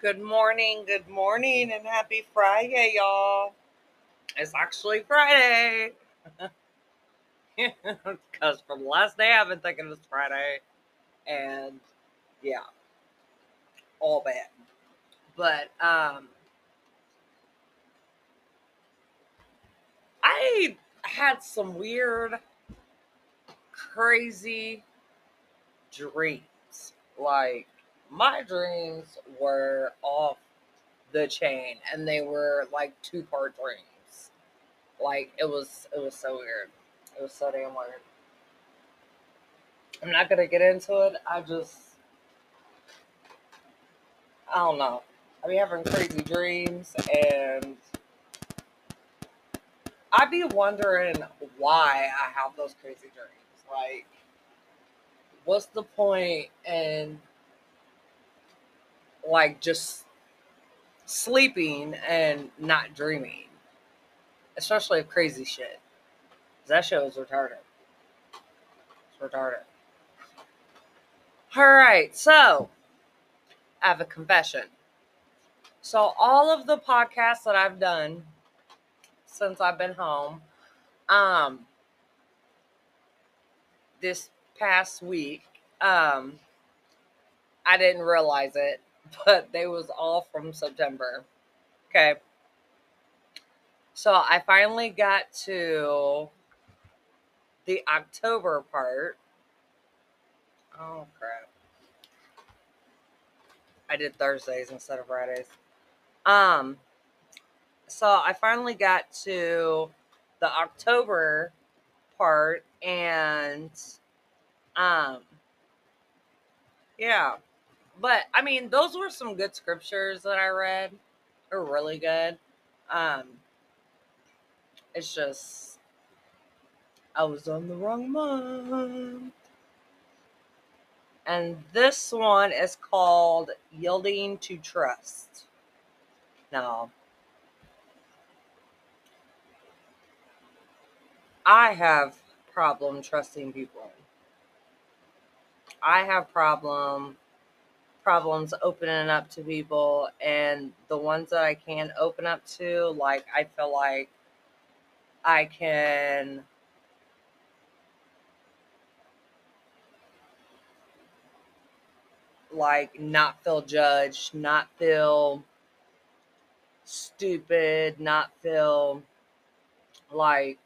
Good morning, good morning, and happy Friday, y'all. It's actually Friday. Because from last day, I've been thinking it's Friday. And yeah, all bad. But um, I had some weird, crazy dreams. Like, my dreams were off the chain and they were like two part dreams. Like it was it was so weird. It was so damn weird. I'm not gonna get into it. I just I don't know. I be having crazy dreams and I be wondering why I have those crazy dreams. Like what's the point in like just sleeping and not dreaming? Especially of crazy shit. That show is retarded. It's retarded. All right, so I have a confession. So all of the podcasts that I've done since I've been home, um, this past week, um, I didn't realize it, but they was all from September. Okay. So I finally got to the October part. Oh crap. I did Thursdays instead of Fridays. Um so I finally got to the October part and um yeah. But I mean those were some good scriptures that I read. They're really good. Um it's just I was on the wrong month. And this one is called Yielding to Trust. Now, I have problem trusting people. I have problem problems opening up to people and the ones that I can open up to, like I feel like I can like not feel judged, not feel stupid, not feel like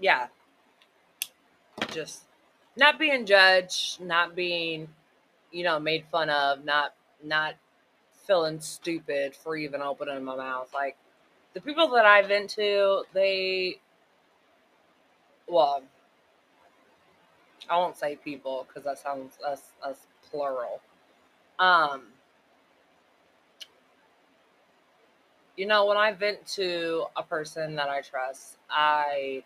yeah, just not being judged, not being you know made fun of, not not feeling stupid for even opening my mouth. Like the people that I vent to, they well, I won't say people because that sounds us us plural. Um, you know, when I vent to a person that I trust, I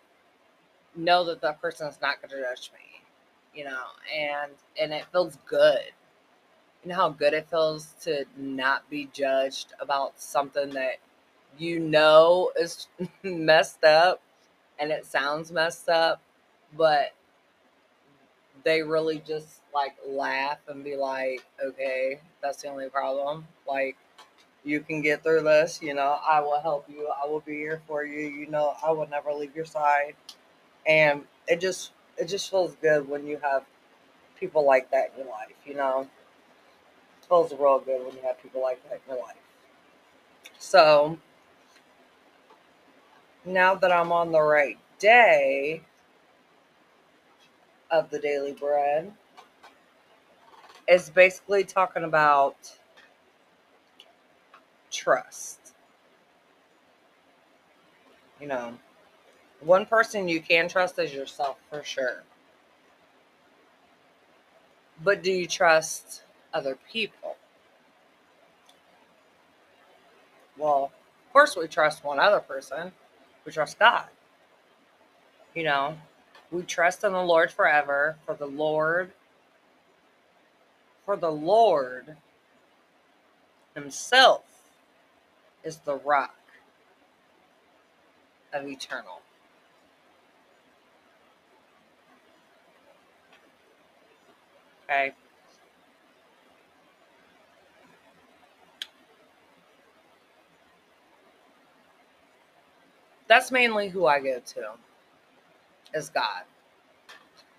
know that that person is not going to judge me. You know, and and it feels good. You know how good it feels to not be judged about something that you know is messed up and it sounds messed up, but they really just like laugh and be like, okay, that's the only problem. Like, you can get through this. You know, I will help you. I will be here for you. You know, I will never leave your side. And it just, it just feels good when you have people like that in your life. You know, it feels real good when you have people like that in your life. So now that I'm on the right day, of the Daily Bread it's basically talking about trust. You know, one person you can trust is yourself for sure. But do you trust other people? Well, of course, we trust one other person. We trust God. You know, we trust in the Lord forever, for the Lord, for the Lord Himself is the rock of eternal. Okay. That's mainly who I go to is God.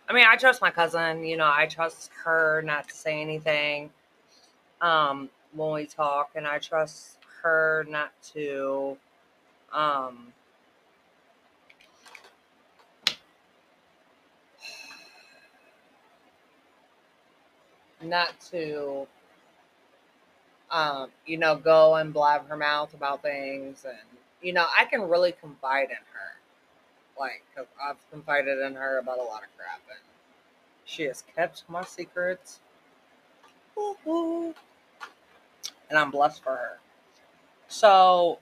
I mean, I trust my cousin, you know, I trust her not to say anything um when we talk and I trust her not to um not to um, you know, go and blab her mouth about things and you know, I can really confide in her. Like, cause I've confided in her about a lot of crap, and she has kept my secrets. And I'm blessed for her. So,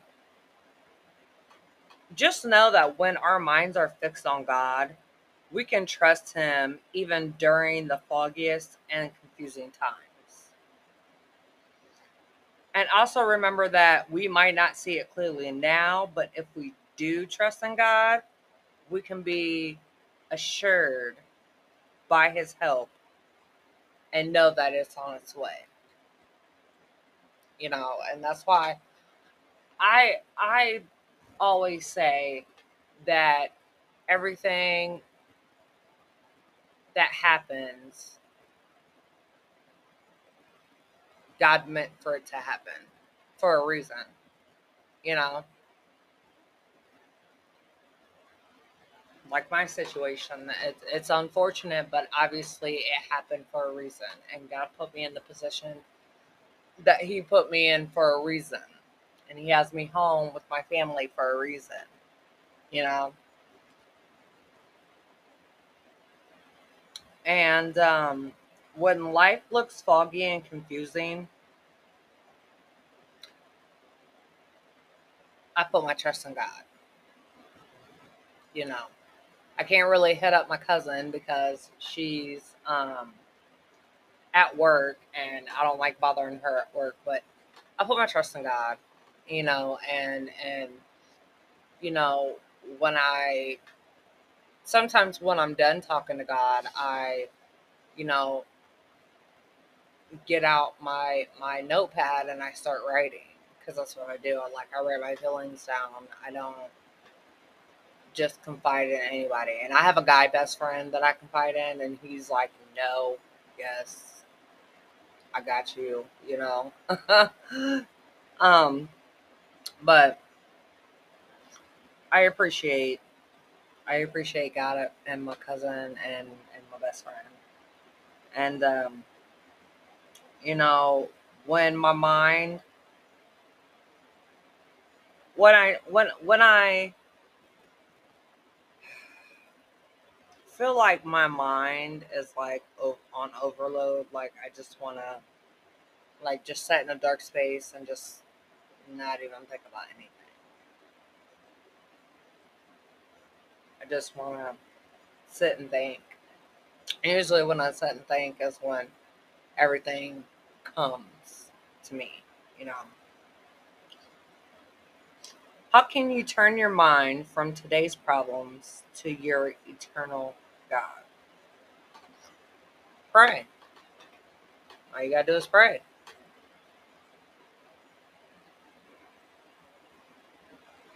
just know that when our minds are fixed on God, we can trust Him even during the foggiest and confusing times. And also remember that we might not see it clearly now, but if we do trust in God, we can be assured by his help and know that it's on its way. You know, and that's why I I always say that everything that happens God meant for it to happen for a reason, you know. Like my situation, it, it's unfortunate, but obviously it happened for a reason, and God put me in the position that He put me in for a reason, and He has me home with my family for a reason, you know. And um, when life looks foggy and confusing, I put my trust in God. You know, I can't really hit up my cousin because she's um, at work and I don't like bothering her at work, but I put my trust in God, you know, and, and, you know, when I, sometimes when I'm done talking to God, I, you know, get out my my notepad and I start writing because that's what I do. I like I write my feelings down. I don't just confide in anybody. And I have a guy best friend that I confide in, and he's like, "No, yes, I got you," you know. um, but I appreciate I appreciate God and my cousin and and my best friend, and um you know, when my mind when I when when I feel like my mind is like on overload, like I just want to like just sit in a dark space and just not even think about anything. I just want to sit and think. usually when I sit and think is when everything comes to me, you know. How can you turn your mind from today's problems to your eternal God? Pray. All you got to do is pray.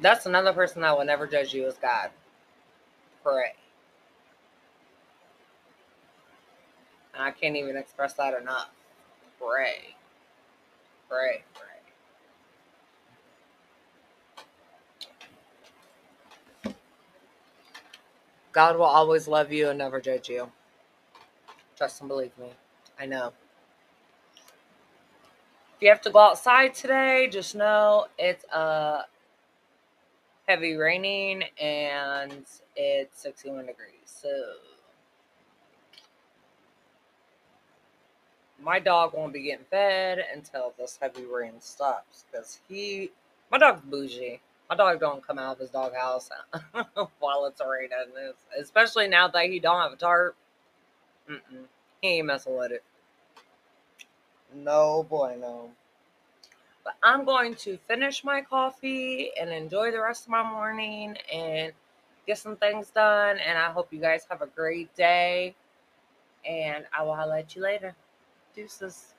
That's another person that will never judge you as God. Pray. And I can't even express that enough. Pray. Pray. Pray. God will always love you and never judge you. Trust and believe me. I know. If you have to go outside today, just know it's uh heavy raining and it's 61 degrees. So my dog won't be getting fed until this heavy rain stops because he my dog's bougie my dog don't come out of his doghouse while it's raining, especially now that he don't have a tarp. Mm-mm. He ain't messing with it. No boy, no. But I'm going to finish my coffee and enjoy the rest of my morning and get some things done. And I hope you guys have a great day. And I will let you later. Deuces.